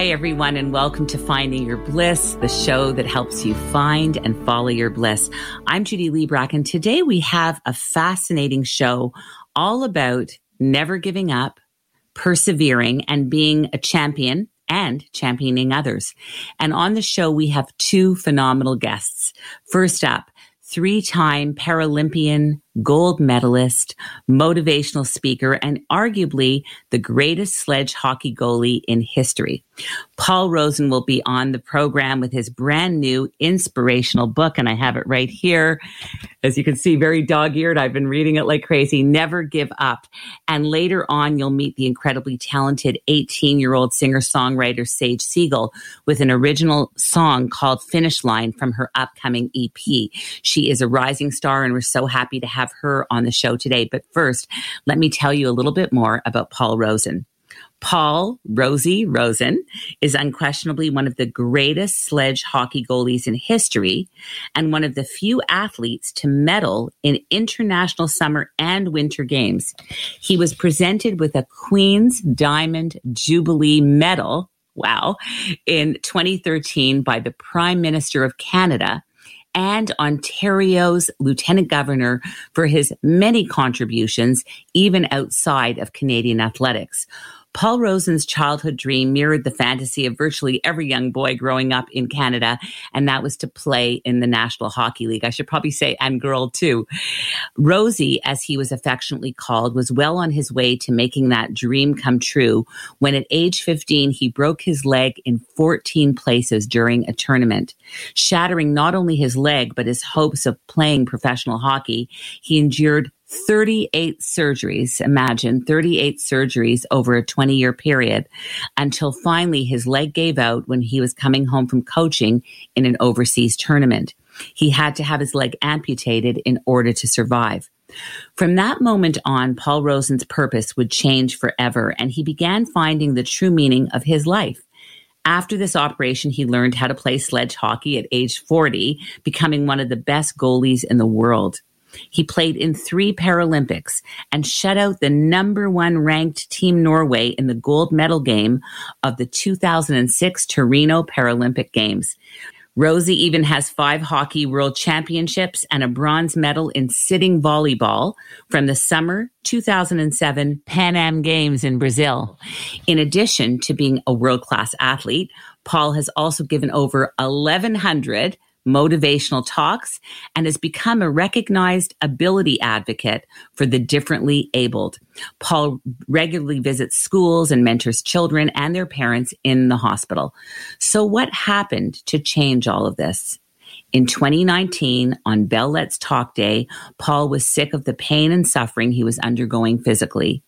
Hi, everyone, and welcome to Finding Your Bliss, the show that helps you find and follow your bliss. I'm Judy Liebrack, and today we have a fascinating show all about never giving up, persevering, and being a champion and championing others. And on the show, we have two phenomenal guests. First up, three time Paralympian gold medalist, motivational speaker, and arguably the greatest sledge hockey goalie in history. Paul Rosen will be on the program with his brand new inspirational book, and I have it right here. As you can see, very dog eared. I've been reading it like crazy. Never give up. And later on, you'll meet the incredibly talented 18 year old singer songwriter Sage Siegel with an original song called Finish Line from her upcoming EP. She is a rising star, and we're so happy to have have her on the show today. But first, let me tell you a little bit more about Paul Rosen. Paul Rosie Rosen is unquestionably one of the greatest sledge hockey goalies in history and one of the few athletes to medal in international summer and winter games. He was presented with a Queen's Diamond Jubilee Medal. Wow. In 2013 by the Prime Minister of Canada and Ontario's Lieutenant Governor for his many contributions, even outside of Canadian athletics. Paul Rosen's childhood dream mirrored the fantasy of virtually every young boy growing up in Canada, and that was to play in the National Hockey League. I should probably say, and girl too. Rosie, as he was affectionately called, was well on his way to making that dream come true when at age 15, he broke his leg in 14 places during a tournament, shattering not only his leg, but his hopes of playing professional hockey. He endured 38 surgeries. Imagine 38 surgeries over a 20 year period until finally his leg gave out when he was coming home from coaching in an overseas tournament. He had to have his leg amputated in order to survive. From that moment on, Paul Rosen's purpose would change forever, and he began finding the true meaning of his life. After this operation, he learned how to play sledge hockey at age 40, becoming one of the best goalies in the world. He played in three Paralympics and shut out the number one ranked Team Norway in the gold medal game of the 2006 Torino Paralympic Games. Rosie even has five hockey world championships and a bronze medal in sitting volleyball from the summer 2007 Pan Am Games in Brazil. In addition to being a world class athlete, Paul has also given over 1,100 motivational talks, and has become a recognized ability advocate for the differently abled. Paul regularly visits schools and mentors children and their parents in the hospital. So, what happened to change all of this? In 2019, on Bell Let's Talk Day, Paul was sick of the pain and suffering he was undergoing physically.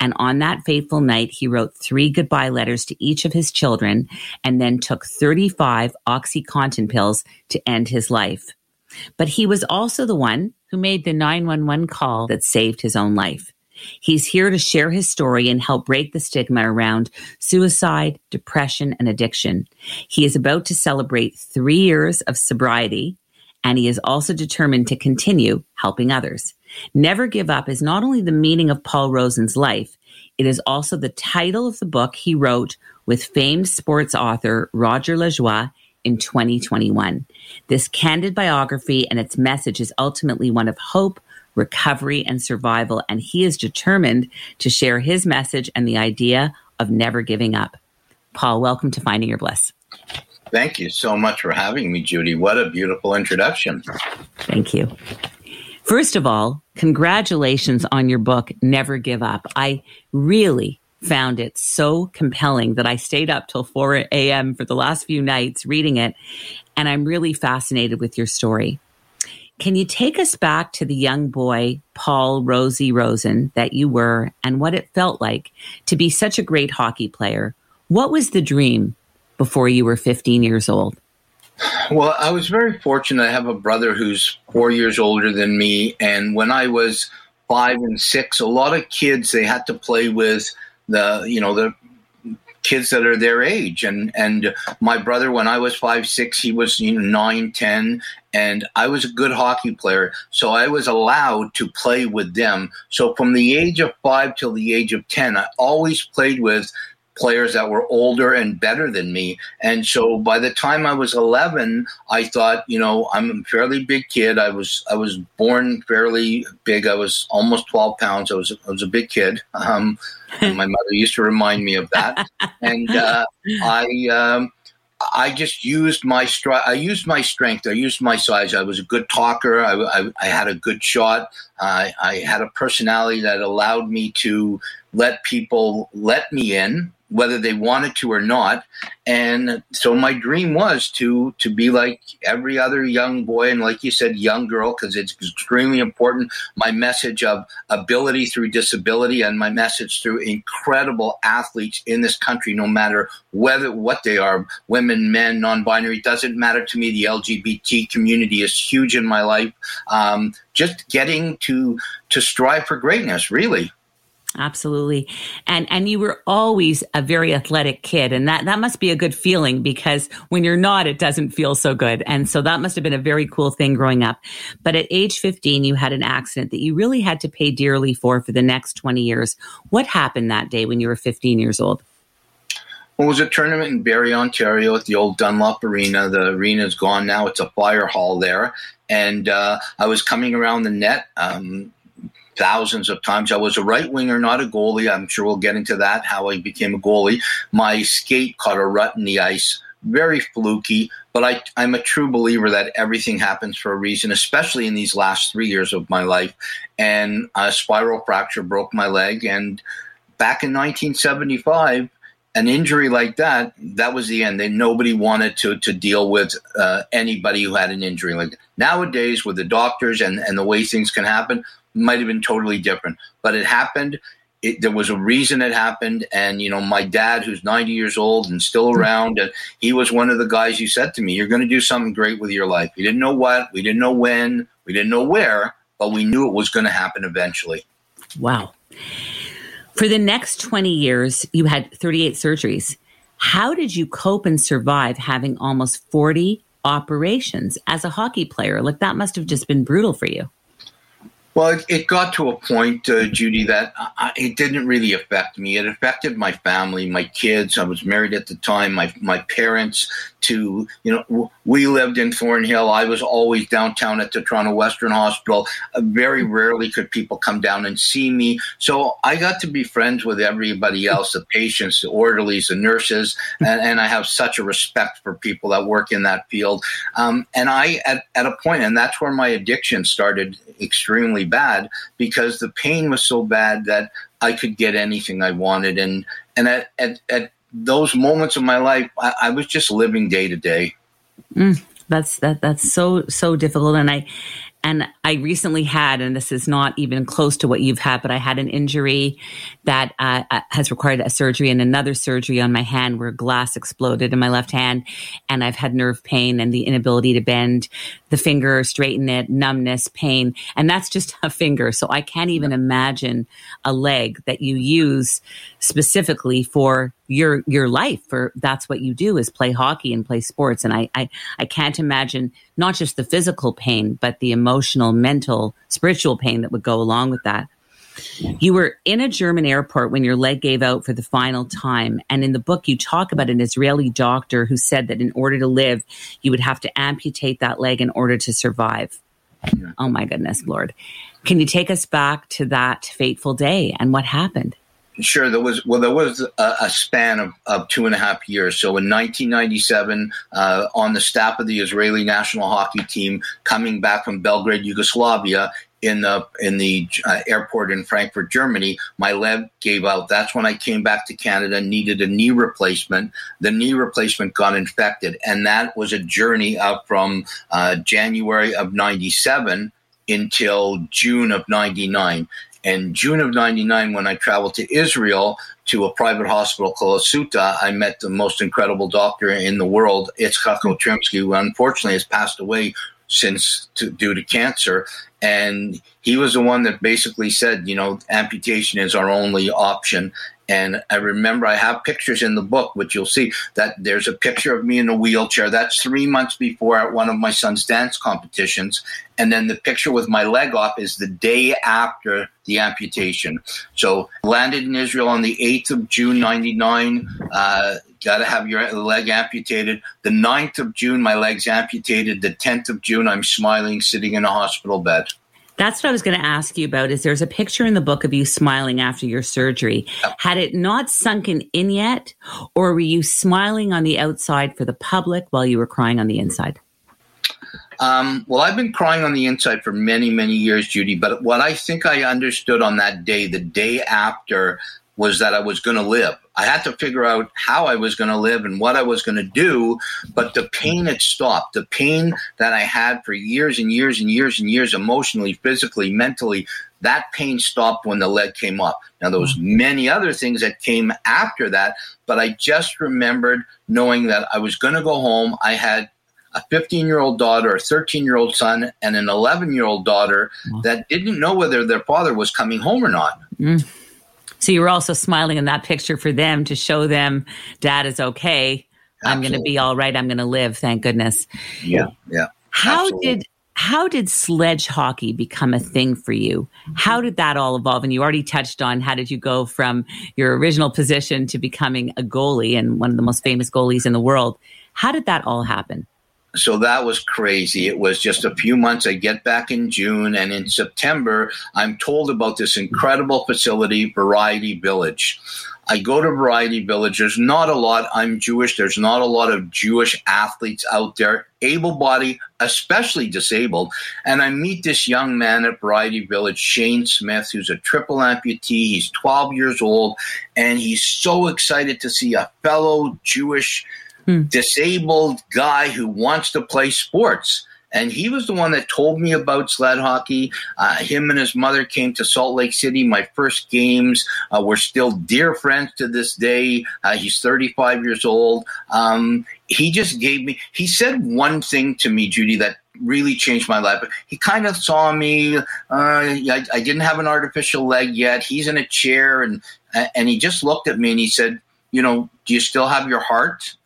And on that fateful night, he wrote three goodbye letters to each of his children and then took 35 Oxycontin pills to end his life. But he was also the one who made the 911 call that saved his own life. He's here to share his story and help break the stigma around suicide, depression, and addiction. He is about to celebrate three years of sobriety, and he is also determined to continue helping others. Never Give Up is not only the meaning of Paul Rosen's life, it is also the title of the book he wrote with famed sports author Roger Lajoie in 2021. This candid biography and its message is ultimately one of hope, recovery, and survival. And he is determined to share his message and the idea of never giving up. Paul, welcome to Finding Your Bliss. Thank you so much for having me, Judy. What a beautiful introduction. Thank you. First of all, congratulations on your book, Never Give Up. I really found it so compelling that I stayed up till 4 a.m. for the last few nights reading it. And I'm really fascinated with your story. Can you take us back to the young boy, Paul Rosie Rosen, that you were and what it felt like to be such a great hockey player? What was the dream before you were 15 years old? Well, I was very fortunate. I have a brother who's four years older than me. And when I was five and six, a lot of kids, they had to play with the, you know, the kids that are their age. And and my brother, when I was five, six, he was you know nine, ten, and I was a good hockey player, so I was allowed to play with them. So from the age of five till the age of ten, I always played with players that were older and better than me. And so by the time I was 11, I thought, you know, I'm a fairly big kid. I was I was born fairly big. I was almost 12 pounds. I was I was a big kid. Um, my mother used to remind me of that. and uh, I. Um, I just used my stri- I used my strength. I used my size. I was a good talker. I, I, I had a good shot. I, I had a personality that allowed me to let people let me in whether they wanted to or not. And so my dream was to to be like every other young boy and like you said, young girl, because it's extremely important. My message of ability through disability and my message through incredible athletes in this country, no matter whether what they are, women, men, non-binary, doesn't matter to me. The LGBT community is huge in my life. Um, just getting to to strive for greatness, really. Absolutely. And and you were always a very athletic kid and that that must be a good feeling because when you're not it doesn't feel so good. And so that must have been a very cool thing growing up. But at age 15 you had an accident that you really had to pay dearly for for the next 20 years. What happened that day when you were 15 years old? Well, it was a tournament in Barrie, Ontario at the old Dunlop Arena. The arena is gone now. It's a fire hall there. And uh, I was coming around the net. Um, thousands of times. I was a right winger, not a goalie. I'm sure we'll get into that, how I became a goalie. My skate caught a rut in the ice, very fluky, but I, I'm a true believer that everything happens for a reason, especially in these last three years of my life. And a spiral fracture broke my leg. And back in 1975, an injury like that, that was the end. They, nobody wanted to to deal with uh, anybody who had an injury like that. Nowadays, with the doctors and, and the way things can happen, might have been totally different. But it happened. It, there was a reason it happened. And, you know, my dad, who's 90 years old and still hmm. around, and he was one of the guys who said to me, You're going to do something great with your life. We didn't know what, we didn't know when, we didn't know where, but we knew it was going to happen eventually. Wow. For the next 20 years, you had 38 surgeries. How did you cope and survive having almost 40 operations as a hockey player? Like that must have just been brutal for you. Well, it, it, got to a point, uh, Judy, that I, it didn't really affect me. It affected my family, my kids. I was married at the time. My my parents. To you know, we lived in Thornhill. I was always downtown at the Toronto Western Hospital. Uh, very rarely could people come down and see me. So I got to be friends with everybody else, the patients, the orderlies, the nurses, and, and I have such a respect for people that work in that field. Um, and I, at, at a point, and that's where my addiction started extremely bad because the pain was so bad that I could get anything I wanted. And and at at, at those moments of my life, I, I was just living day to day. Mm, that's that that's so so difficult, and I and I recently had, and this is not even close to what you've had, but I had an injury that uh, uh, has required a surgery and another surgery on my hand where glass exploded in my left hand. And I've had nerve pain and the inability to bend the finger, straighten it, numbness, pain. And that's just a finger. So I can't even imagine a leg that you use specifically for your your life for that's what you do is play hockey and play sports. And I, I i can't imagine not just the physical pain but the emotional mental spiritual pain that would go along with that. You were in a german airport when your leg gave out for the final time. And in the book you talk about an israeli doctor who said that in order to live you would have to amputate that leg in order to survive. Oh my goodness lord. Can you take us back to that fateful day and what happened Sure, there was well, there was a, a span of, of, two and a half years. So in 1997, uh, on the staff of the Israeli national hockey team, coming back from Belgrade, Yugoslavia, in the in the uh, airport in Frankfurt, Germany, my leg gave out. That's when I came back to Canada, needed a knee replacement. The knee replacement got infected, and that was a journey up from uh, January of '97 until June of 99. In June of 99, when I traveled to Israel to a private hospital called Asuta, I met the most incredible doctor in the world, Itzhak Otremsky, who unfortunately has passed away since to, due to cancer. And he was the one that basically said, you know, amputation is our only option. And I remember I have pictures in the book, which you'll see that there's a picture of me in a wheelchair. That's three months before at one of my son's dance competitions. And then the picture with my leg off is the day after the amputation. So landed in Israel on the 8th of June, 99. Uh, Got to have your leg amputated. The 9th of June, my leg's amputated. The 10th of June, I'm smiling, sitting in a hospital bed. That's what I was going to ask you about. Is there's a picture in the book of you smiling after your surgery? Had it not sunken in yet, or were you smiling on the outside for the public while you were crying on the inside? Um, well, I've been crying on the inside for many, many years, Judy. But what I think I understood on that day, the day after, was that I was going to live. I had to figure out how I was going to live and what I was going to do, but the pain had stopped. The pain that I had for years and years and years and years, emotionally, physically, mentally, that pain stopped when the leg came up. Now there was many other things that came after that, but I just remembered knowing that I was going to go home. I had a 15 year old daughter, a 13 year old son, and an 11 year old daughter that didn't know whether their father was coming home or not. Mm. So you were also smiling in that picture for them to show them dad is okay. Absolutely. I'm going to be all right. I'm going to live. Thank goodness. Yeah. Yeah. How Absolutely. did how did sledge hockey become a thing for you? How did that all evolve? And you already touched on how did you go from your original position to becoming a goalie and one of the most famous goalies in the world? How did that all happen? So that was crazy. It was just a few months. I get back in June, and in September, I'm told about this incredible facility, Variety Village. I go to Variety Village. There's not a lot. I'm Jewish. There's not a lot of Jewish athletes out there, able bodied, especially disabled. And I meet this young man at Variety Village, Shane Smith, who's a triple amputee. He's 12 years old, and he's so excited to see a fellow Jewish hmm. disabled guy who wants to play sports. And he was the one that told me about sled hockey. Uh, him and his mother came to Salt Lake City. My first games uh, we're still dear friends to this day. Uh, he's 35 years old. Um, he just gave me, he said one thing to me, Judy, that really changed my life. He kind of saw me. Uh, I, I, didn't have an artificial leg yet. He's in a chair, and and he just looked at me and he said, "You know, do you still have your heart?"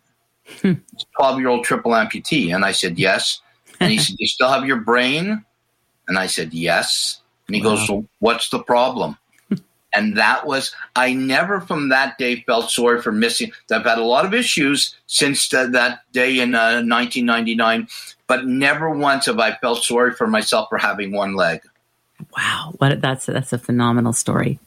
12 year old triple amputee. And I said, Yes. And he said, You still have your brain? And I said, Yes. And he wow. goes, So what's the problem? and that was, I never from that day felt sorry for missing. I've had a lot of issues since the, that day in uh, 1999, but never once have I felt sorry for myself for having one leg. Wow, what that's that's a phenomenal story.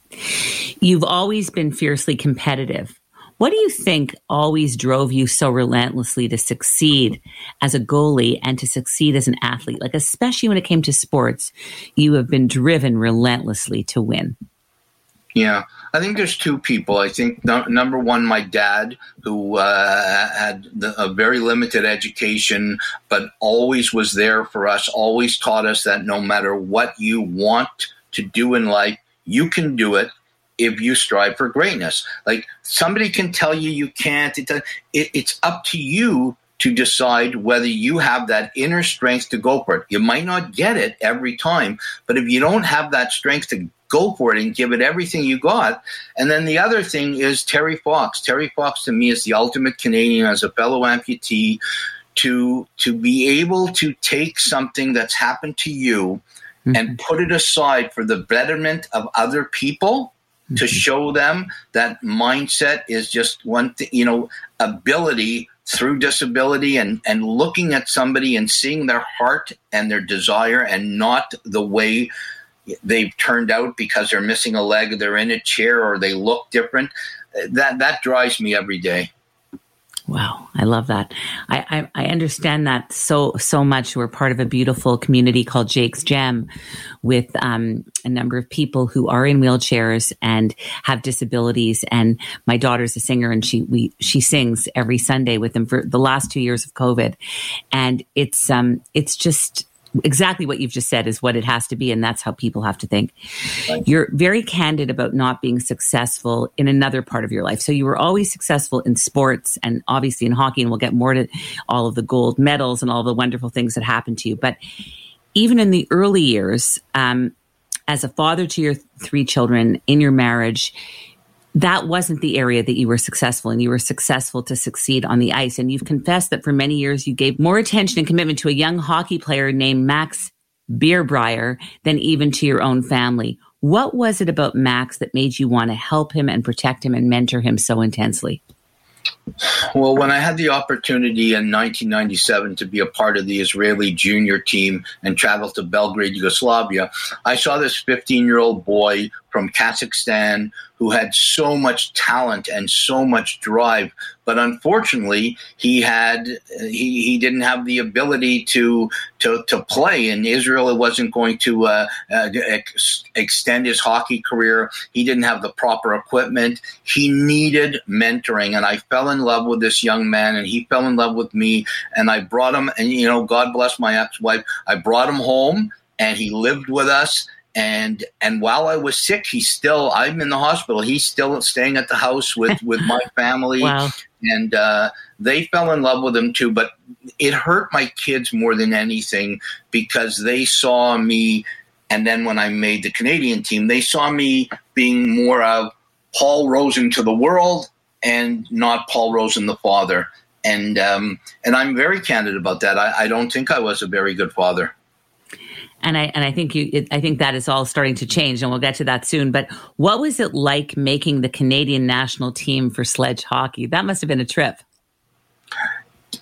You've always been fiercely competitive. What do you think always drove you so relentlessly to succeed as a goalie and to succeed as an athlete? Like, especially when it came to sports, you have been driven relentlessly to win. Yeah, I think there's two people. I think no, number one, my dad, who uh, had the, a very limited education, but always was there for us, always taught us that no matter what you want to do in life, you can do it if you strive for greatness. Like somebody can tell you you can't. It, it, it's up to you to decide whether you have that inner strength to go for it. You might not get it every time, but if you don't have that strength to go for it and give it everything you got. And then the other thing is Terry Fox. Terry Fox to me is the ultimate Canadian as a fellow amputee to to be able to take something that's happened to you mm-hmm. and put it aside for the betterment of other people mm-hmm. to show them that mindset is just one thing, you know, ability through disability and, and looking at somebody and seeing their heart and their desire and not the way they've turned out because they're missing a leg, they're in a chair, or they look different. That that drives me every day. Wow, I love that. I, I, I, understand that so so much. We're part of a beautiful community called Jake's Gem, with um, a number of people who are in wheelchairs and have disabilities. And my daughter's a singer, and she we she sings every Sunday with them for the last two years of COVID, and it's um it's just exactly what you've just said is what it has to be and that's how people have to think right. you're very candid about not being successful in another part of your life so you were always successful in sports and obviously in hockey and we'll get more to all of the gold medals and all the wonderful things that happened to you but even in the early years um, as a father to your three children in your marriage that wasn't the area that you were successful in. You were successful to succeed on the ice. And you've confessed that for many years you gave more attention and commitment to a young hockey player named Max Bierbryer than even to your own family. What was it about Max that made you want to help him and protect him and mentor him so intensely? Well, when I had the opportunity in 1997 to be a part of the Israeli junior team and travel to Belgrade, Yugoslavia, I saw this 15 year old boy from Kazakhstan who had so much talent and so much drive, but unfortunately, he had he, he didn't have the ability to to to play in Israel. It wasn't going to uh, uh, ex- extend his hockey career. He didn't have the proper equipment. He needed mentoring, and I fell in love with this young man, and he fell in love with me. And I brought him, and you know, God bless my ex-wife. I brought him home, and he lived with us and and while I was sick, he's still I'm in the hospital. He's still staying at the house with with my family, wow. and uh, they fell in love with him too. But it hurt my kids more than anything because they saw me, and then when I made the Canadian team, they saw me being more of Paul Rosen to the world and not Paul Rosen the father. And um, and I'm very candid about that. I, I don't think I was a very good father and I and I think you it, I think that is all starting to change, and we'll get to that soon. But what was it like making the Canadian national team for sledge hockey? That must have been a trip.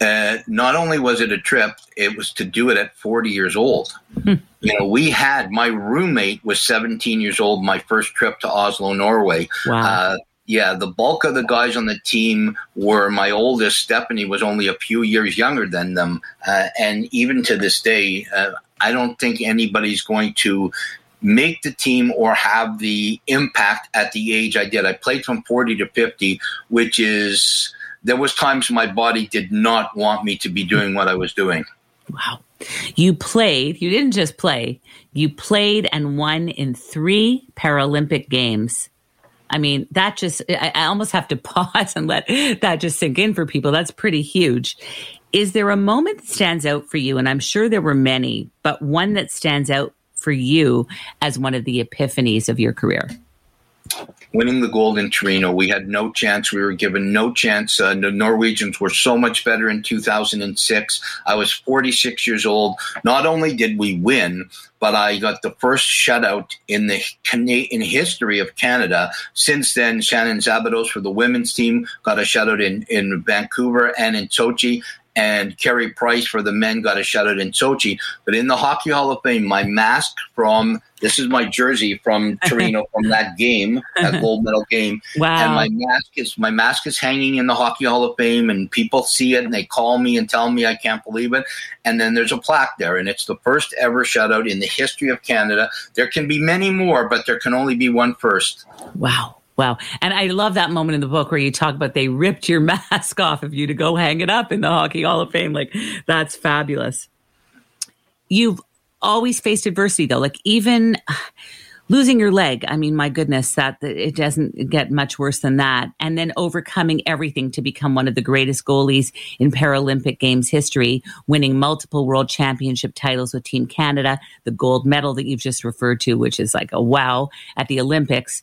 Uh, not only was it a trip, it was to do it at 40 years old. Hmm. You know, we had my roommate was 17 years old. My first trip to Oslo, Norway. Wow. Uh, yeah, the bulk of the guys on the team were my oldest. Stephanie was only a few years younger than them, uh, and even to this day, uh, I don't think anybody's going to make the team or have the impact at the age I did. I played from 40 to 50, which is there was times my body did not want me to be doing what I was doing. Wow. You played, you didn't just play, you played and won in 3 Paralympic games. I mean, that just, I, I almost have to pause and let that just sink in for people. That's pretty huge. Is there a moment that stands out for you? And I'm sure there were many, but one that stands out for you as one of the epiphanies of your career? winning the gold in Torino. We had no chance. We were given no chance. Uh, the Norwegians were so much better in 2006. I was 46 years old. Not only did we win, but I got the first shutout in the in history of Canada. Since then, Shannon Szabados for the women's team got a shutout in, in Vancouver and in Sochi, and Carey Price for the men got a shutout in Sochi. But in the Hockey Hall of Fame, my mask from this is my jersey from Torino from that game, that gold medal game. Wow. And my mask is my mask is hanging in the Hockey Hall of Fame, and people see it and they call me and tell me I can't believe it. And then there's a plaque there, and it's the first ever shutout in the history of Canada. There can be many more, but there can only be one first. Wow. Wow. And I love that moment in the book where you talk about they ripped your mask off of you to go hang it up in the Hockey Hall of Fame. Like, that's fabulous. You've always faced adversity, though. Like, even losing your leg. I mean, my goodness, that it doesn't get much worse than that. And then overcoming everything to become one of the greatest goalies in Paralympic Games history, winning multiple world championship titles with Team Canada, the gold medal that you've just referred to, which is like a wow at the Olympics.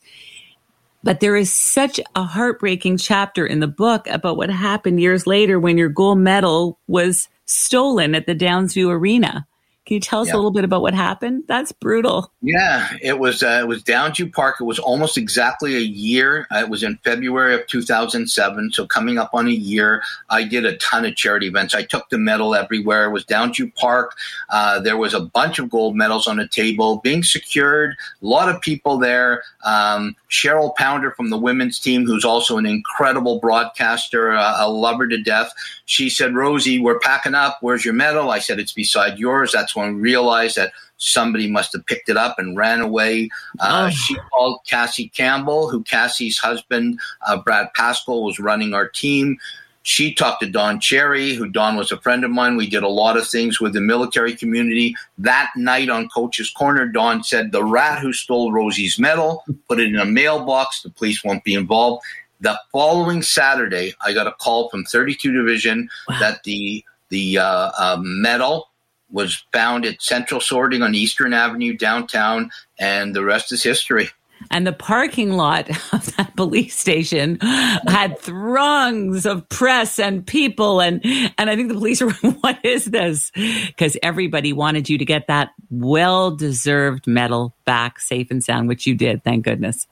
But there is such a heartbreaking chapter in the book about what happened years later when your gold medal was stolen at the Downsview Arena. Can you tell us yeah. a little bit about what happened? That's brutal. Yeah, it was. Uh, it was Downsview Park. It was almost exactly a year. Uh, it was in February of 2007. So coming up on a year, I did a ton of charity events. I took the medal everywhere. It was Downsview Park. Uh, there was a bunch of gold medals on the table being secured. A lot of people there. Um, Cheryl Pounder from the women's team, who's also an incredible broadcaster. Uh, I love her to death. She said, "Rosie, we're packing up. Where's your medal?" I said, "It's beside yours." That's when we realized that somebody must have picked it up and ran away. Uh, oh. She called Cassie Campbell, who Cassie's husband, uh, Brad Pascall, was running our team. she talked to Don Cherry, who Don was a friend of mine. We did a lot of things with the military community. That night on Coach's Corner, Don said, The rat who stole Rosie's medal, put it in a mailbox. The police won't be involved. The following Saturday, I got a call from 32 Division wow. that the the uh, uh, medal was found at Central Sorting on Eastern Avenue downtown, and the rest is history. And the parking lot of that police station had throngs of press and people. And, and I think the police were, what is this? Because everybody wanted you to get that well deserved medal back safe and sound, which you did. Thank goodness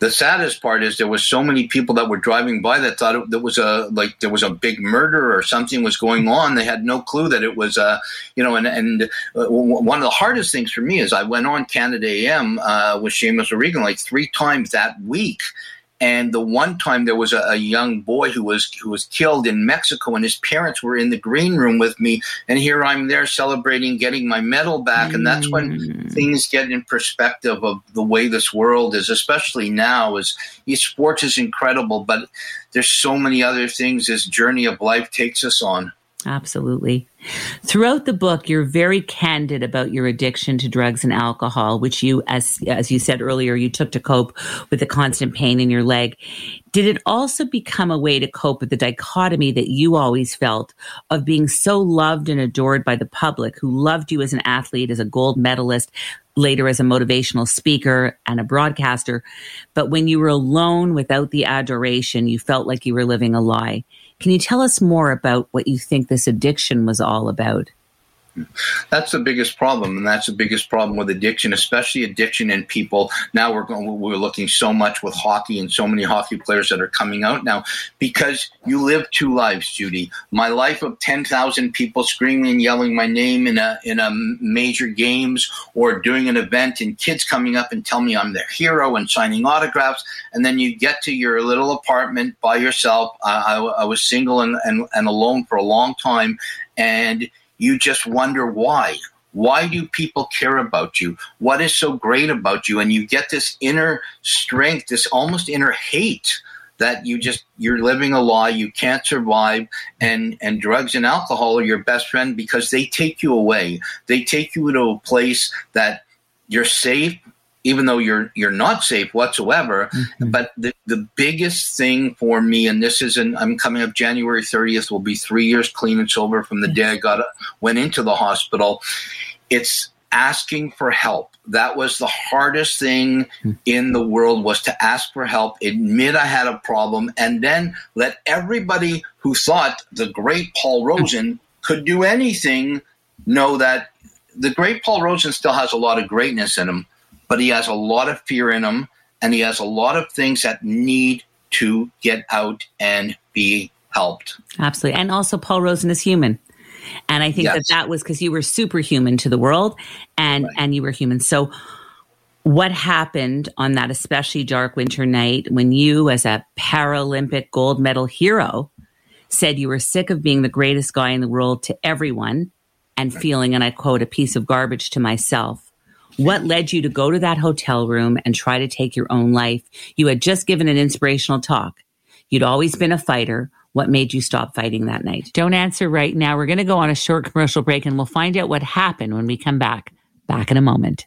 the saddest part is there was so many people that were driving by that thought it, was a like there was a big murder or something was going on. They had no clue that it was a uh, you know. And and uh, one of the hardest things for me is I went on Canada AM uh, with Seamus O'Regan like three times that week, and the one time there was a, a, young boy who was who was killed in Mexico, and his parents were in the green room with me. And here I'm there celebrating getting my medal back, and that's when mm. things get in perspective of the way this world is, especially now. Is sports is incredible, but there's so many other things this journey of life takes us on. Absolutely. Throughout the book, you're very candid about your addiction to drugs and alcohol, which you, as, as you said earlier, you took to cope with the constant pain in your leg. Did it also become a way to cope with the dichotomy that you always felt of being so loved and adored by the public who loved you as an athlete, as a gold medalist, later as a motivational speaker and a broadcaster. But when you were alone without the adoration, you felt like you were living a lie. Can you tell us more about what you think this addiction was all about? That's the biggest problem, and that's the biggest problem with addiction, especially addiction in people. Now we're going, we're looking so much with hockey and so many hockey players that are coming out now because you live two lives, Judy. My life of ten thousand people screaming and yelling my name in a in a major games or doing an event, and kids coming up and tell me I'm their hero and signing autographs, and then you get to your little apartment by yourself. I, I, I was single and, and and alone for a long time, and you just wonder why. Why do people care about you? What is so great about you? And you get this inner strength, this almost inner hate that you just you're living a lie you can't survive and and drugs and alcohol are your best friend because they take you away they take you to a place that you're safe even though you're you're not safe whatsoever. Mm-hmm. But the, the biggest thing for me, and this is in I'm coming up January 30th, will be three years clean and sober from the day I got went into the hospital. It's asking for help. That was the hardest thing mm-hmm. in the world was to ask for help, admit I had a problem, and then let everybody who thought the great Paul Rosen could do anything know that the great Paul Rosen still has a lot of greatness in him but he has a lot of fear in him and he has a lot of things that need to get out and be helped. Absolutely. And also, Paul Rosen is human. And I think yes. that that was because you were superhuman to the world and, right. and you were human. So, what happened on that especially dark winter night when you, as a Paralympic gold medal hero, said you were sick of being the greatest guy in the world to everyone and feeling, and I quote, a piece of garbage to myself? What led you to go to that hotel room and try to take your own life? You had just given an inspirational talk. You'd always been a fighter. What made you stop fighting that night? Don't answer right now. We're going to go on a short commercial break and we'll find out what happened when we come back. Back in a moment.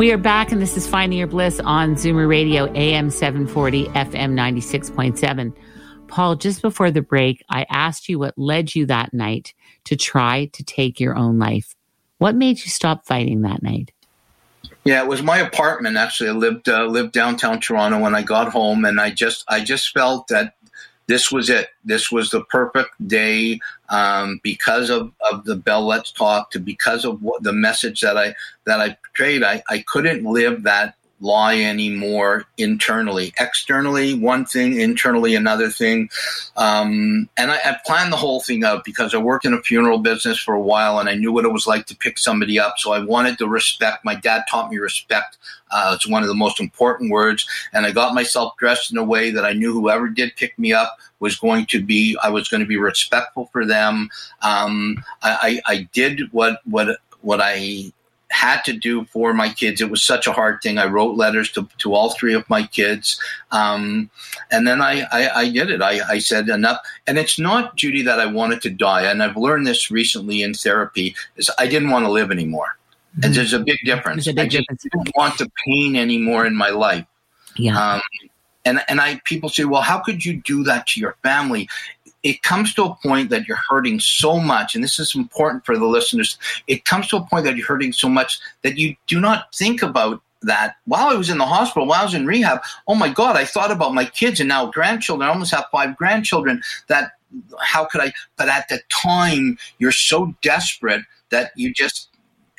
We are back, and this is Finding Your Bliss on Zoomer Radio, AM 740, FM 96.7 Paul, just before the break, I asked you what led you that night to try to take your own life. What made you stop fighting that night? Yeah, it was my apartment. Actually, I lived uh, lived downtown Toronto. When I got home, and I just I just felt that this was it. This was the perfect day um, because of, of the Bell Let's Talk, to because of what, the message that I that I portrayed. I, I couldn't live that lie anymore internally. Externally, one thing, internally, another thing. Um, and I, I, planned the whole thing out because I worked in a funeral business for a while and I knew what it was like to pick somebody up. So I wanted to respect. My dad taught me respect. Uh, it's one of the most important words. And I got myself dressed in a way that I knew whoever did pick me up was going to be, I was going to be respectful for them. Um, I, I, I did what, what, what I had to do for my kids. It was such a hard thing. I wrote letters to, to all three of my kids. Um, and then I, I, I did it. I, I, said enough. And it's not, Judy, that I wanted to die. And I've learned this recently in therapy is I didn't want to live anymore. Mm-hmm. And there's a big difference. A big I just difference. didn't want the pain anymore in my life. Yeah. Um, and and I people say, well, how could you do that to your family? It comes to a point that you're hurting so much, and this is important for the listeners. It comes to a point that you're hurting so much that you do not think about that while I was in the hospital, while I was in rehab. Oh my God, I thought about my kids and now grandchildren. I almost have five grandchildren. That how could I? But at the time, you're so desperate that you just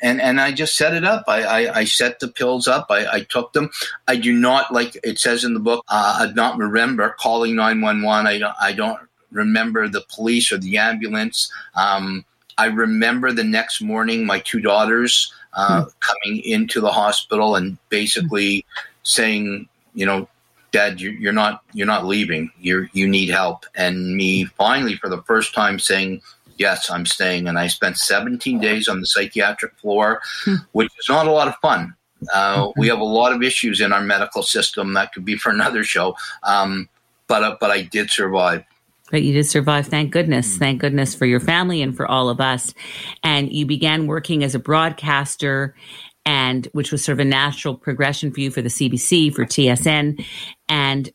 and and I just set it up. I I, I set the pills up. I, I, took them. I do not like it says in the book. Uh, I not remember calling nine one one. I don't I don't remember the police or the ambulance. Um, I remember the next morning my two daughters uh, hmm. coming into the hospital and basically saying, you know, Dad, you're, not you're not leaving. You you need help. And me finally, for the first time, saying, yes, I'm staying. And I spent 17 days on the psychiatric floor, hmm. which is not a lot of fun. Uh, we have a lot of issues in our medical system that could be for another show. Um, but uh, but I did survive. But you did survive. Thank goodness. Mm. Thank goodness for your family and for all of us. And you began working as a broadcaster and which was sort of a natural progression for you for the CBC, for TSN. And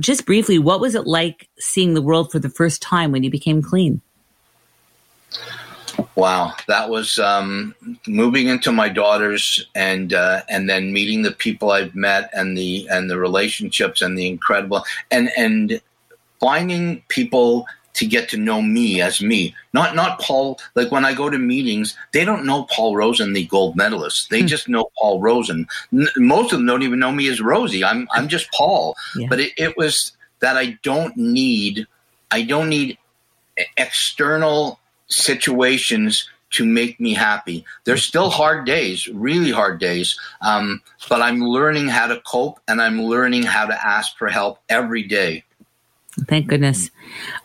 just briefly, what was it like seeing the world for the first time when you became clean? Wow, that was um, moving into my daughters and uh, and then meeting the people I've met and the and the relationships and the incredible and and finding people to get to know me as me. Not not Paul. Like when I go to meetings, they don't know Paul Rosen, the gold medalist. They hmm. just know Paul Rosen. N- most of them don't even know me as Rosie. I'm I'm just Paul. Yeah. But it, it was that I don't need. I don't need external situations to make me happy. There's still hard days, really hard days, um, but I'm learning how to cope and I'm learning how to ask for help every day. Thank goodness.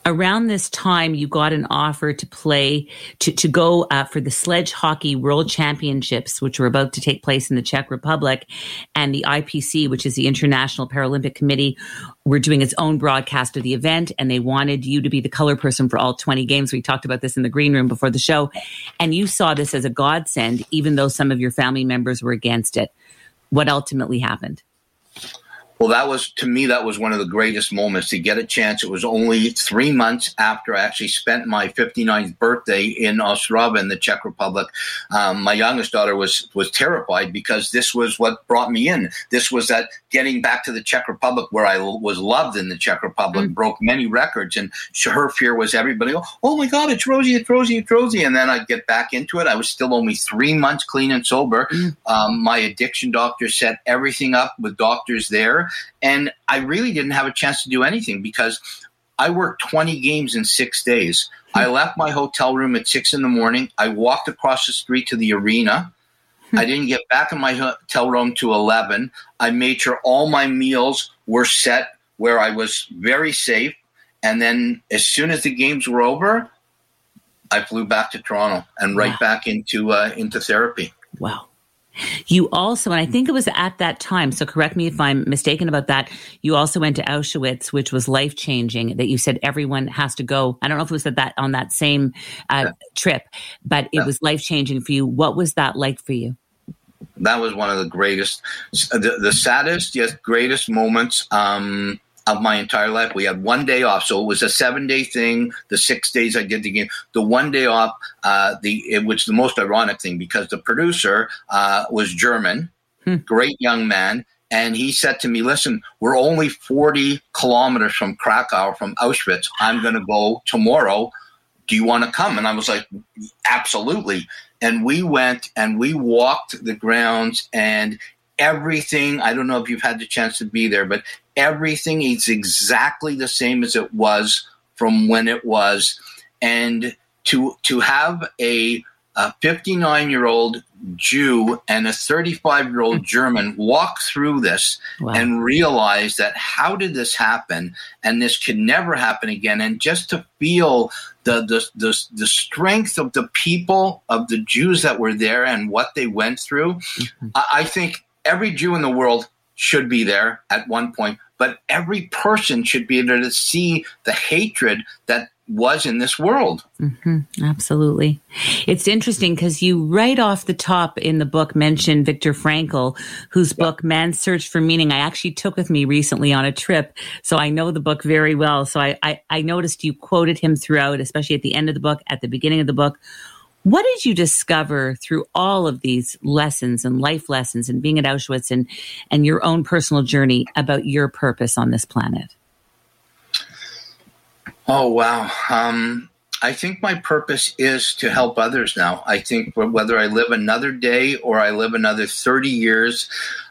Around this time, you got an offer to play, to, to go uh, for the Sledge Hockey World Championships, which were about to take place in the Czech Republic. And the IPC, which is the International Paralympic Committee, were doing its own broadcast of the event. And they wanted you to be the color person for all 20 games. We talked about this in the green room before the show. And you saw this as a godsend, even though some of your family members were against it. What ultimately happened? Well, that was to me that was one of the greatest moments to get a chance. It was only three months after I actually spent my 59th birthday in Ostrava in the Czech Republic. Um, my youngest daughter was was terrified because this was what brought me in. This was that getting back to the Czech Republic where I was loved in the Czech Republic, mm. broke many records, and her fear was everybody. Oh my God, it's Rosie, it's Rosie, it's Rosie, and then I'd get back into it. I was still only three months clean and sober. Mm. Um, my addiction doctor set everything up with doctors there and I really didn't have a chance to do anything because I worked 20 games in six days. Hmm. I left my hotel room at six in the morning. I walked across the street to the arena. Hmm. I didn't get back in my hotel room to 11. I made sure all my meals were set where I was very safe. And then as soon as the games were over, I flew back to Toronto and right wow. back into uh, into therapy. Wow. You also, and I think it was at that time, so correct me if I'm mistaken about that. You also went to Auschwitz, which was life changing, that you said everyone has to go. I don't know if it was at that on that same uh, yeah. trip, but it yeah. was life changing for you. What was that like for you? That was one of the greatest, the, the saddest yet greatest moments. Um, of my entire life. We had one day off, so it was a seven day thing. The six days I did the game, the one day off. Uh, the it was the most ironic thing because the producer uh, was German, hmm. great young man, and he said to me, "Listen, we're only forty kilometers from Krakow, from Auschwitz. I'm going to go tomorrow." Do you want to come? And I was like, absolutely. And we went and we walked the grounds and everything. I don't know if you've had the chance to be there, but everything is exactly the same as it was from when it was. And to to have a a 59 year old Jew and a 35 year old German walk through this wow. and realize that how did this happen and this can never happen again and just to feel the, the the the strength of the people of the Jews that were there and what they went through mm-hmm. I, I think every Jew in the world should be there at one point but every person should be able to see the hatred that was in this world. Mm-hmm, absolutely. It's interesting because you right off the top in the book mentioned Viktor Frankl, whose book Man's Search for Meaning I actually took with me recently on a trip. So I know the book very well. So I, I, I noticed you quoted him throughout, especially at the end of the book, at the beginning of the book. What did you discover through all of these lessons and life lessons and being at Auschwitz and, and your own personal journey about your purpose on this planet? Oh, wow. Um, I think my purpose is to help others now. I think whether I live another day or I live another 30 years,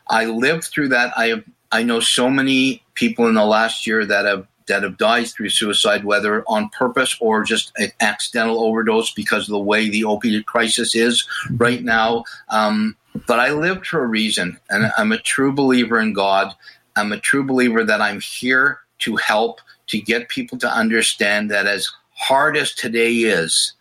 I lived through that. I have, I know so many people in the last year that have that have died through suicide, whether on purpose or just an accidental overdose because of the way the opiate crisis is right now. Um, but I lived for a reason, and I'm a true believer in God. I'm a true believer that I'm here to help to get people to understand that as hard as today is,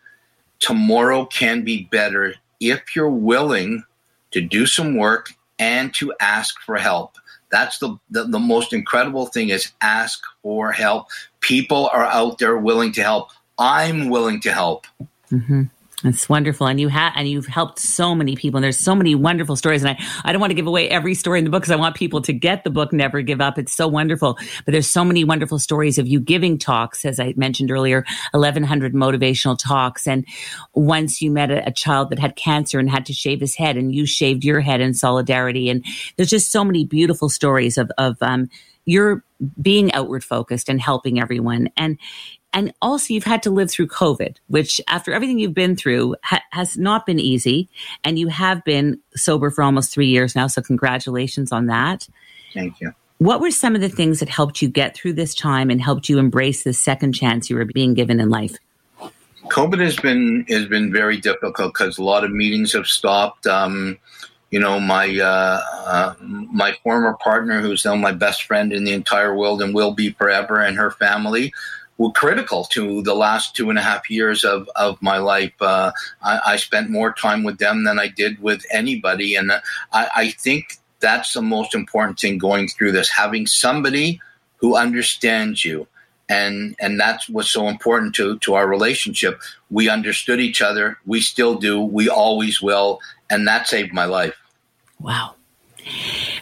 tomorrow can be better if you're willing to do some work and to ask for help. That's the, the, the, most incredible thing is ask for help. People are out there willing to help. I'm willing to help. Mm-hmm. That's wonderful. And you have, and you've helped so many people. And there's so many wonderful stories. And I, I don't want to give away every story in the book because I want people to get the book, Never Give Up. It's so wonderful. But there's so many wonderful stories of you giving talks, as I mentioned earlier, 1100 motivational talks. And once you met a, a child that had cancer and had to shave his head and you shaved your head in solidarity. And there's just so many beautiful stories of, of, um, you're being outward focused and helping everyone. And and also, you've had to live through COVID, which, after everything you've been through, ha- has not been easy. And you have been sober for almost three years now. So, congratulations on that. Thank you. What were some of the things that helped you get through this time and helped you embrace the second chance you were being given in life? COVID has been has been very difficult because a lot of meetings have stopped. Um, you know, my uh, uh, my former partner, who's now my best friend in the entire world and will be forever, and her family were critical to the last two and a half years of, of my life. Uh, I, I, spent more time with them than I did with anybody. And I, I think that's the most important thing going through this having somebody who understands you. And, and that's what's so important to, to our relationship. We understood each other. We still do. We always will. And that saved my life. Wow.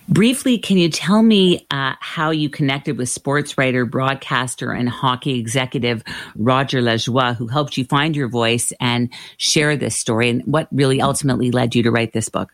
Briefly, can you tell me uh, how you connected with sports writer, broadcaster, and hockey executive Roger Lajoie, who helped you find your voice and share this story, and what really ultimately led you to write this book?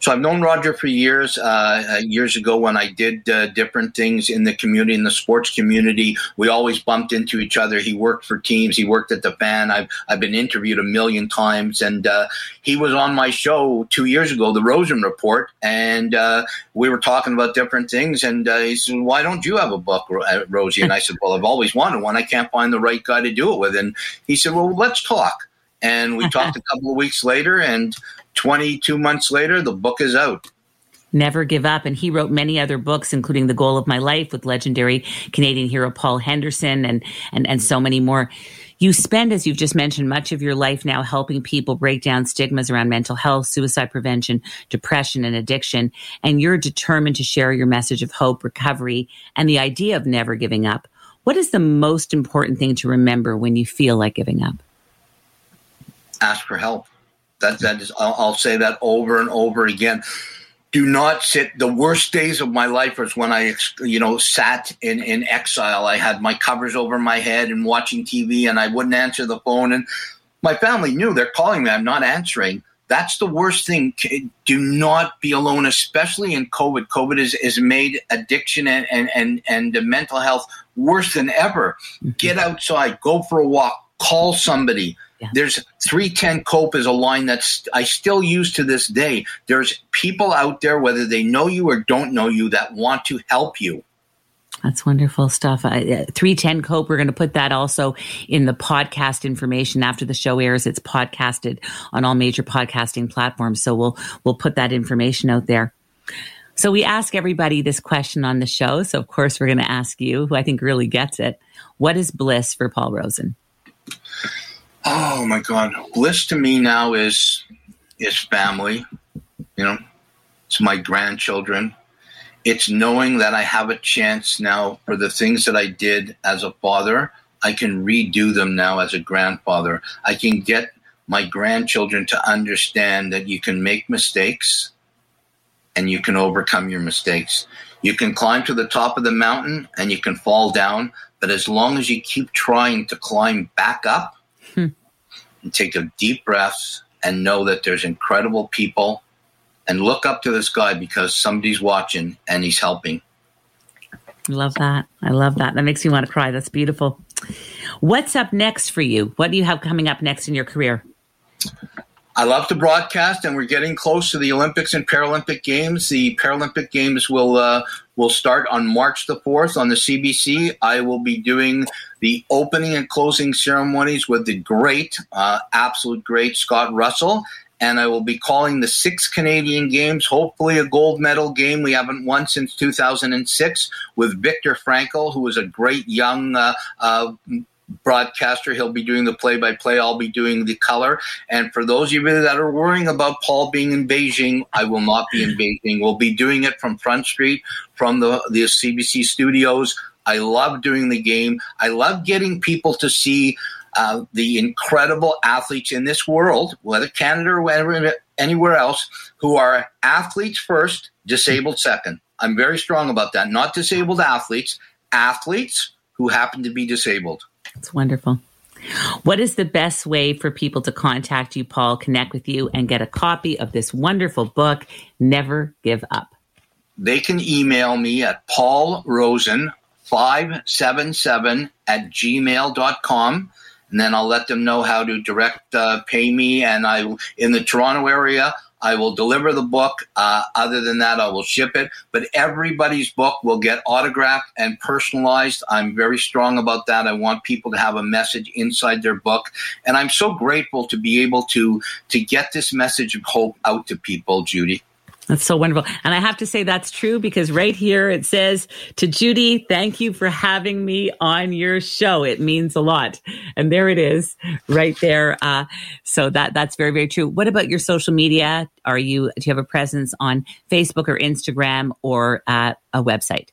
So I've known Roger for years. Uh, uh, years ago, when I did uh, different things in the community, in the sports community, we always bumped into each other. He worked for teams. He worked at the Fan. I've I've been interviewed a million times, and uh, he was on my show two years ago, The Rosen Report, and uh, we were talking about different things. And uh, he said, "Why don't you have a book, Rosie?" And I said, "Well, I've always wanted one. I can't find the right guy to do it with." And he said, "Well, let's talk." And we talked a couple of weeks later, and 22 months later, the book is out. Never Give Up. And he wrote many other books, including The Goal of My Life with legendary Canadian hero Paul Henderson and, and, and so many more. You spend, as you've just mentioned, much of your life now helping people break down stigmas around mental health, suicide prevention, depression, and addiction. And you're determined to share your message of hope, recovery, and the idea of never giving up. What is the most important thing to remember when you feel like giving up? Ask for help. That that is, I'll, I'll say that over and over again. do not sit. The worst days of my life was when I, you know, sat in, in exile. I had my covers over my head and watching TV, and I wouldn't answer the phone. And my family knew they're calling me. I'm not answering. That's the worst thing. Do not be alone, especially in COVID. COVID has, has made addiction and, and, and, and mental health worse than ever. Mm-hmm. Get outside, go for a walk, call somebody yeah. There's 310 cope is a line that's I still use to this day. There's people out there, whether they know you or don't know you, that want to help you. That's wonderful stuff. Uh, 310 Cope, we're going to put that also in the podcast information after the show airs. It's podcasted on all major podcasting platforms. So we'll, we'll put that information out there. So we ask everybody this question on the show. So of course we're going to ask you, who I think really gets it. What is bliss for Paul Rosen? Oh my God, bliss to me now is is family. You know, it's my grandchildren. It's knowing that I have a chance now for the things that I did as a father. I can redo them now as a grandfather. I can get my grandchildren to understand that you can make mistakes and you can overcome your mistakes. You can climb to the top of the mountain and you can fall down, but as long as you keep trying to climb back up. And take a deep breath and know that there's incredible people and look up to this guy because somebody's watching and he's helping. I love that. I love that. That makes me want to cry. That's beautiful. What's up next for you? What do you have coming up next in your career? I love to broadcast, and we're getting close to the Olympics and Paralympic Games. The Paralympic Games will uh, will start on March the fourth on the CBC. I will be doing the opening and closing ceremonies with the great, uh, absolute great Scott Russell, and I will be calling the six Canadian Games, hopefully a gold medal game. We haven't won since 2006 with Victor Frankel, who was a great young uh, uh, broadcaster. He'll be doing the play by play. I'll be doing the color. And for those of you that are worrying about Paul being in Beijing, I will not be in Beijing. We'll be doing it from Front Street, from the, the CBC studios. I love doing the game. I love getting people to see uh, the incredible athletes in this world, whether Canada or anywhere else, who are athletes first, disabled second. I'm very strong about that. Not disabled athletes, athletes who happen to be disabled. It's wonderful. What is the best way for people to contact you, Paul, connect with you, and get a copy of this wonderful book, Never Give Up? They can email me at paulrosen577 at gmail.com. And then I'll let them know how to direct uh, pay me. And I, in the Toronto area, I will deliver the book. Uh, other than that, I will ship it. But everybody's book will get autographed and personalized. I'm very strong about that. I want people to have a message inside their book, and I'm so grateful to be able to to get this message of hope out to people, Judy. That's so wonderful. And I have to say that's true because right here it says to Judy, thank you for having me on your show. It means a lot. And there it is right there. Uh, so that, that's very, very true. What about your social media? Are you, do you have a presence on Facebook or Instagram or uh, a website?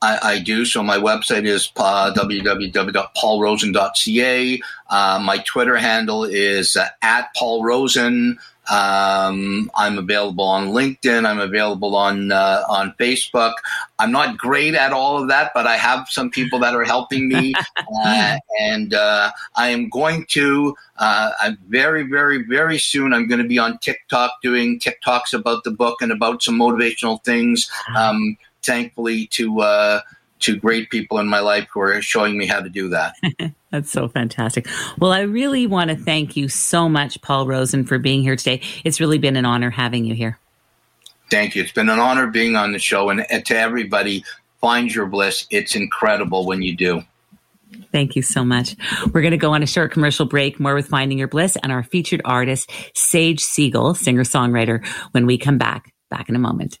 I, I, do. So my website is uh, www.paulrosen.ca. Uh, my Twitter handle is uh, at Paul Rosen. Um, I'm available on LinkedIn. I'm available on uh, on Facebook. I'm not great at all of that, but I have some people that are helping me, uh, and uh, I am going to. Uh, I'm very, very, very soon. I'm going to be on TikTok doing TikToks about the book and about some motivational things. Um, thankfully, to uh, to great people in my life who are showing me how to do that. That's so fantastic. Well, I really want to thank you so much, Paul Rosen, for being here today. It's really been an honor having you here. Thank you. It's been an honor being on the show. And to everybody, find your bliss. It's incredible when you do. Thank you so much. We're going to go on a short commercial break, more with Finding Your Bliss and our featured artist, Sage Siegel, singer songwriter, when we come back. Back in a moment.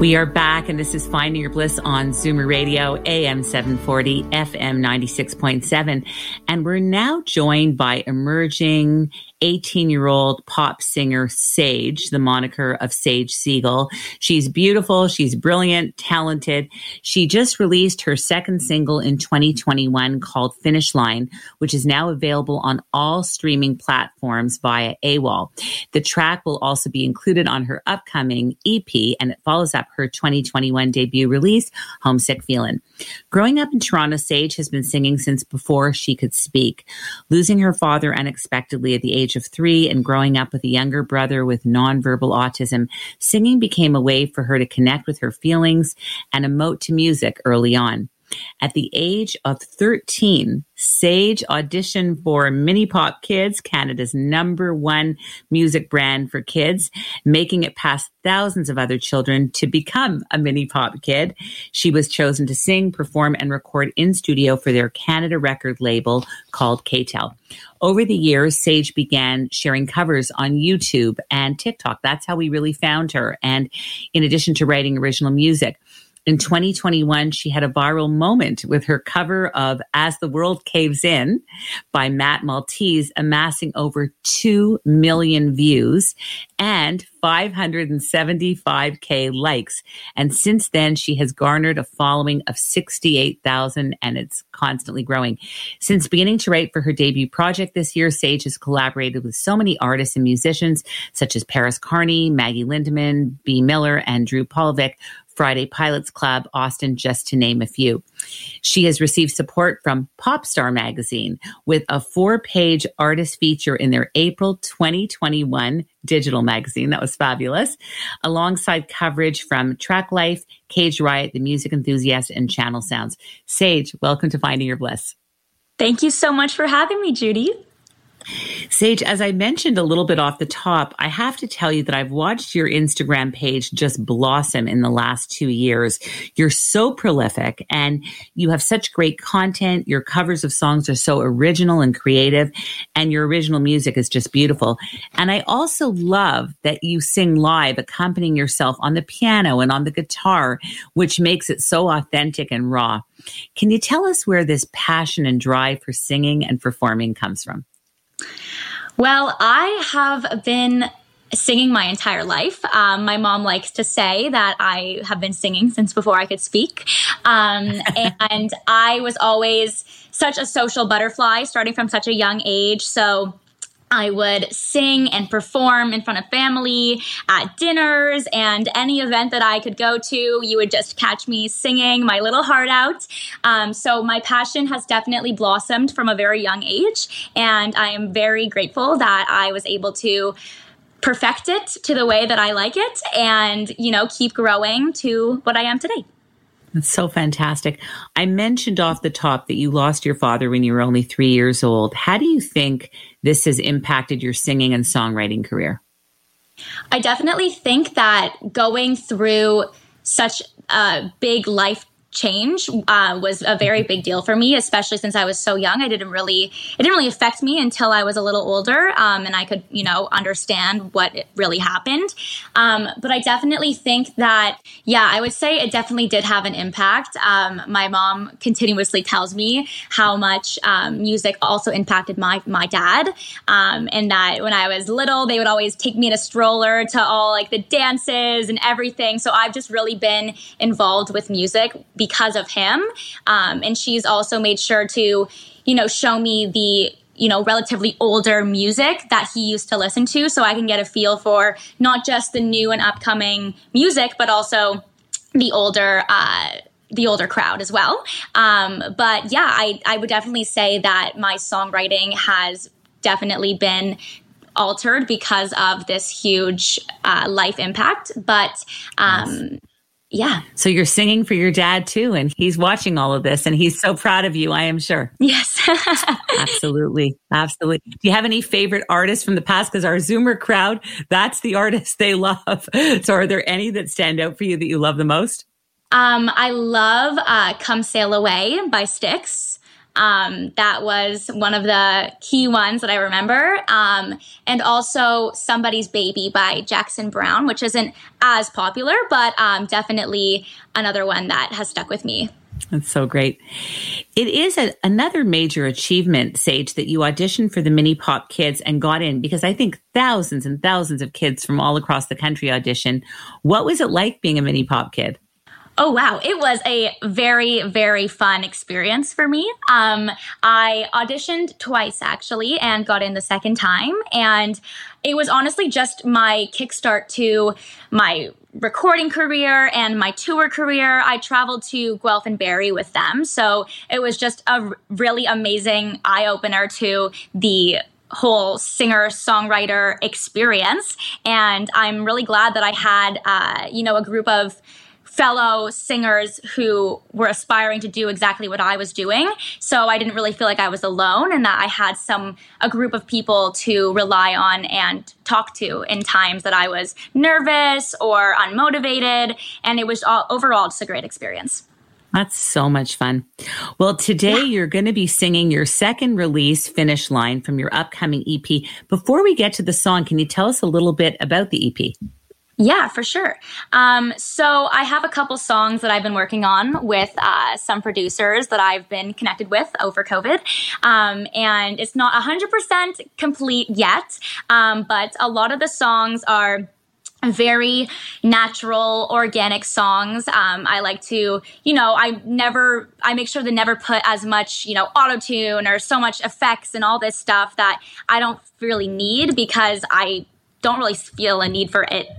We are back, and this is Finding Your Bliss on Zoomer Radio, AM 740, FM 96.7. And we're now joined by emerging 18 year old pop singer Sage, the moniker of Sage Siegel. She's beautiful. She's brilliant, talented. She just released her second single in 2021 called Finish Line, which is now available on all streaming platforms via AWAL. The track will also be included on her upcoming EP and it follows up her 2021 debut release, Homesick Feelin'. Growing up in Toronto, Sage has been singing since before she could speak. Losing her father unexpectedly at the age of three and growing up with a younger brother with nonverbal autism, singing became a way for her to connect with her feelings and emote to music early on. At the age of 13, Sage auditioned for Mini Pop Kids, Canada's number one music brand for kids, making it past thousands of other children to become a Mini Pop Kid. She was chosen to sing, perform, and record in studio for their Canada record label called K-tel. Over the years, Sage began sharing covers on YouTube and TikTok. That's how we really found her. And in addition to writing original music, in 2021, she had a viral moment with her cover of As the World Caves In by Matt Maltese, amassing over 2 million views and 575K likes. And since then, she has garnered a following of 68,000 and it's constantly growing. Since beginning to write for her debut project this year, Sage has collaborated with so many artists and musicians such as Paris Carney, Maggie Lindemann, B. Miller, and Drew Polovic Friday Pilots Club, Austin, just to name a few. She has received support from Popstar Magazine with a four page artist feature in their April 2021 digital magazine. That was fabulous. Alongside coverage from Track Life, Cage Riot, The Music Enthusiast, and Channel Sounds. Sage, welcome to Finding Your Bliss. Thank you so much for having me, Judy. Sage, as I mentioned a little bit off the top, I have to tell you that I've watched your Instagram page just blossom in the last two years. You're so prolific and you have such great content. Your covers of songs are so original and creative, and your original music is just beautiful. And I also love that you sing live, accompanying yourself on the piano and on the guitar, which makes it so authentic and raw. Can you tell us where this passion and drive for singing and performing comes from? Well, I have been singing my entire life. Um, my mom likes to say that I have been singing since before I could speak. Um, and I was always such a social butterfly starting from such a young age. So I would sing and perform in front of family at dinners and any event that I could go to. You would just catch me singing my little heart out. Um, so my passion has definitely blossomed from a very young age, and I am very grateful that I was able to perfect it to the way that I like it, and you know keep growing to what I am today. That's so fantastic. I mentioned off the top that you lost your father when you were only three years old. How do you think this has impacted your singing and songwriting career? I definitely think that going through such a big life change uh, was a very big deal for me, especially since I was so young. I didn't really, it didn't really affect me until I was a little older, um, and I could, you know, understand what really happened. Um, but I definitely think that, yeah, I would say it definitely did have an impact. Um, my mom continuously tells me how much um, music also impacted my my dad, um, and that when I was little, they would always take me in a stroller to all like the dances and everything. So I've just really been involved with music because of him. Um, and she's also made sure to, you know, show me the you know, relatively older music that he used to listen to so I can get a feel for not just the new and upcoming music, but also the older uh, the older crowd as well. Um, but yeah, I, I would definitely say that my songwriting has definitely been altered because of this huge uh, life impact. But um, yeah. So you're singing for your dad too, and he's watching all of this, and he's so proud of you. I am sure. Yes. absolutely, absolutely. Do you have any favorite artists from the past? Because our Zoomer crowd, that's the artist they love. So are there any that stand out for you that you love the most? Um, I love uh, "Come Sail Away" by Styx. Um, that was one of the key ones that I remember. Um, and also Somebody's Baby by Jackson Browne, which isn't as popular, but um, definitely another one that has stuck with me. That's so great. It is a, another major achievement, Sage, that you auditioned for the Mini Pop Kids and got in because I think thousands and thousands of kids from all across the country audition. What was it like being a Mini Pop Kid? Oh, wow. It was a very, very fun experience for me. Um, I auditioned twice actually and got in the second time. And it was honestly just my kickstart to my recording career and my tour career. I traveled to Guelph and Barrie with them. So it was just a really amazing eye opener to the whole singer songwriter experience. And I'm really glad that I had, uh, you know, a group of fellow singers who were aspiring to do exactly what I was doing. So I didn't really feel like I was alone and that I had some a group of people to rely on and talk to in times that I was nervous or unmotivated and it was all, overall just a great experience. That's so much fun. Well, today yeah. you're going to be singing your second release, Finish Line, from your upcoming EP. Before we get to the song, can you tell us a little bit about the EP? Yeah, for sure. Um, so I have a couple songs that I've been working on with uh, some producers that I've been connected with over COVID. Um, and it's not 100% complete yet, um, but a lot of the songs are very natural, organic songs. Um, I like to, you know, I never, I make sure to never put as much, you know, auto tune or so much effects and all this stuff that I don't really need because I don't really feel a need for it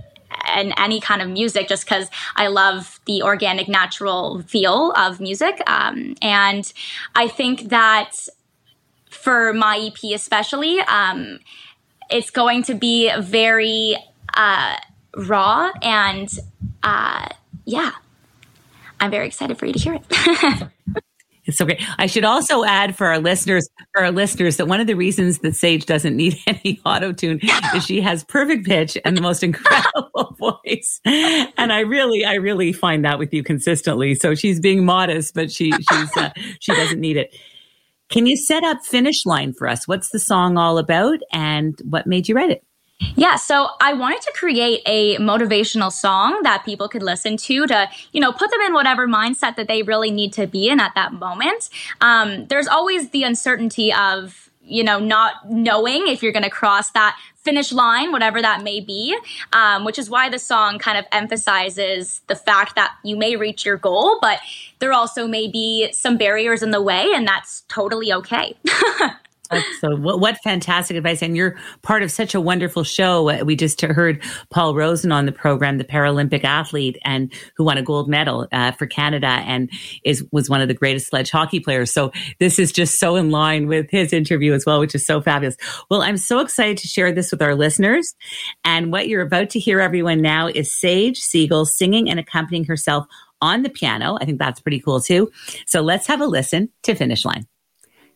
and any kind of music just because I love the organic, natural feel of music. Um, and I think that for my EP, especially, um, it's going to be very uh, raw and uh, yeah, I'm very excited for you to hear it. It's so great. I should also add for our listeners, for our listeners, that one of the reasons that Sage doesn't need any auto tune is she has perfect pitch and the most incredible voice. And I really, I really find that with you consistently. So she's being modest, but she, she's, uh, she doesn't need it. Can you set up finish line for us? What's the song all about and what made you write it? Yeah, so I wanted to create a motivational song that people could listen to to, you know, put them in whatever mindset that they really need to be in at that moment. Um, there's always the uncertainty of, you know, not knowing if you're going to cross that finish line, whatever that may be, um, which is why the song kind of emphasizes the fact that you may reach your goal, but there also may be some barriers in the way, and that's totally okay. so what, what, fantastic advice. And you're part of such a wonderful show. We just heard Paul Rosen on the program, the Paralympic athlete and who won a gold medal uh, for Canada and is, was one of the greatest sledge hockey players. So this is just so in line with his interview as well, which is so fabulous. Well, I'm so excited to share this with our listeners. And what you're about to hear everyone now is Sage Siegel singing and accompanying herself on the piano. I think that's pretty cool too. So let's have a listen to Finish Line.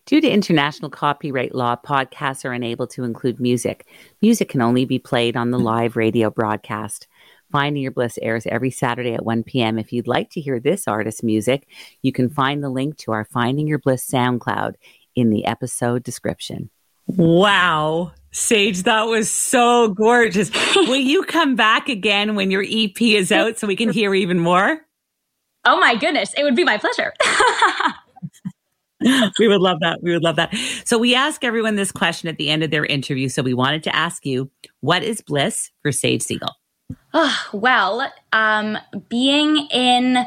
Due to international copyright law, podcasts are unable to include music. Music can only be played on the live radio broadcast. Finding Your Bliss airs every Saturday at 1 p.m. If you'd like to hear this artist's music, you can find the link to our Finding Your Bliss SoundCloud in the episode description. Wow. Sage, that was so gorgeous. Will you come back again when your EP is out so we can hear even more? Oh my goodness. It would be my pleasure. we would love that. We would love that. So we ask everyone this question at the end of their interview. So we wanted to ask you, what is bliss for Sage Siegel? Oh, well, um, being in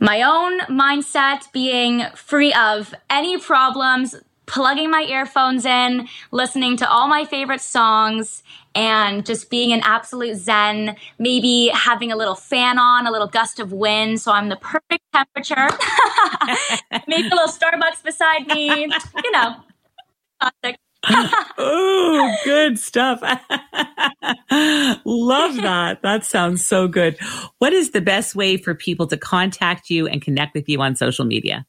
my own mindset, being free of any problems, plugging my earphones in, listening to all my favorite songs, and just being in absolute zen, maybe having a little fan on, a little gust of wind. So I'm the perfect temperature. maybe a little Starbucks beside me, you know. Oh, good stuff. Love that. That sounds so good. What is the best way for people to contact you and connect with you on social media?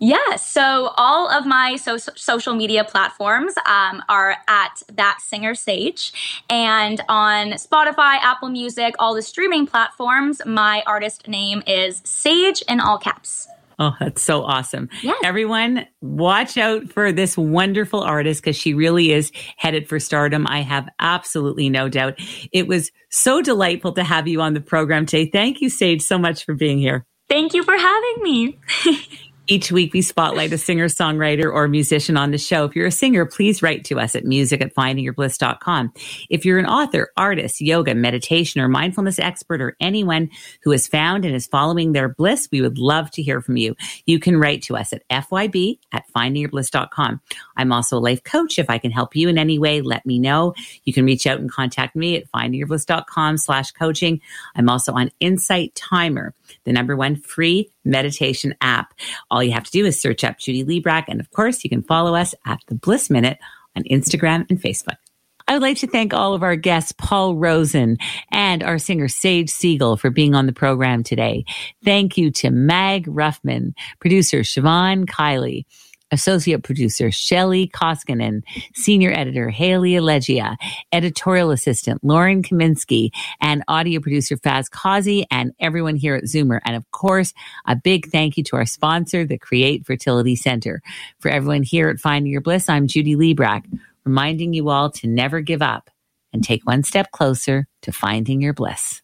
Yeah, so all of my so- social media platforms um, are at that singer sage, and on Spotify, Apple Music, all the streaming platforms, my artist name is Sage in all caps. Oh, that's so awesome. Yes. Everyone, watch out for this wonderful artist because she really is headed for stardom. I have absolutely no doubt. It was so delightful to have you on the program today. Thank you, Sage, so much for being here. Thank you for having me. Each week we spotlight a singer, songwriter, or musician on the show. If you're a singer, please write to us at music at findingyourbliss.com. If you're an author, artist, yoga, meditation, or mindfulness expert, or anyone who has found and is following their bliss, we would love to hear from you. You can write to us at fyb at findingyourbliss.com. I'm also a life coach. If I can help you in any way, let me know. You can reach out and contact me at findingyourbliss.com slash coaching. I'm also on Insight Timer, the number one free meditation app. All you have to do is search up Judy Librach. And of course, you can follow us at the Bliss Minute on Instagram and Facebook. I would like to thank all of our guests, Paul Rosen and our singer Sage Siegel for being on the program today. Thank you to Mag Ruffman, producer Siobhan Kiley, Associate Producer Shelly Koskinen, Senior Editor Haley Allegia, Editorial Assistant Lauren Kaminsky, and Audio Producer Faz Kazi, and everyone here at Zoomer. And of course, a big thank you to our sponsor, the Create Fertility Center. For everyone here at Finding Your Bliss, I'm Judy Librach, reminding you all to never give up and take one step closer to finding your bliss.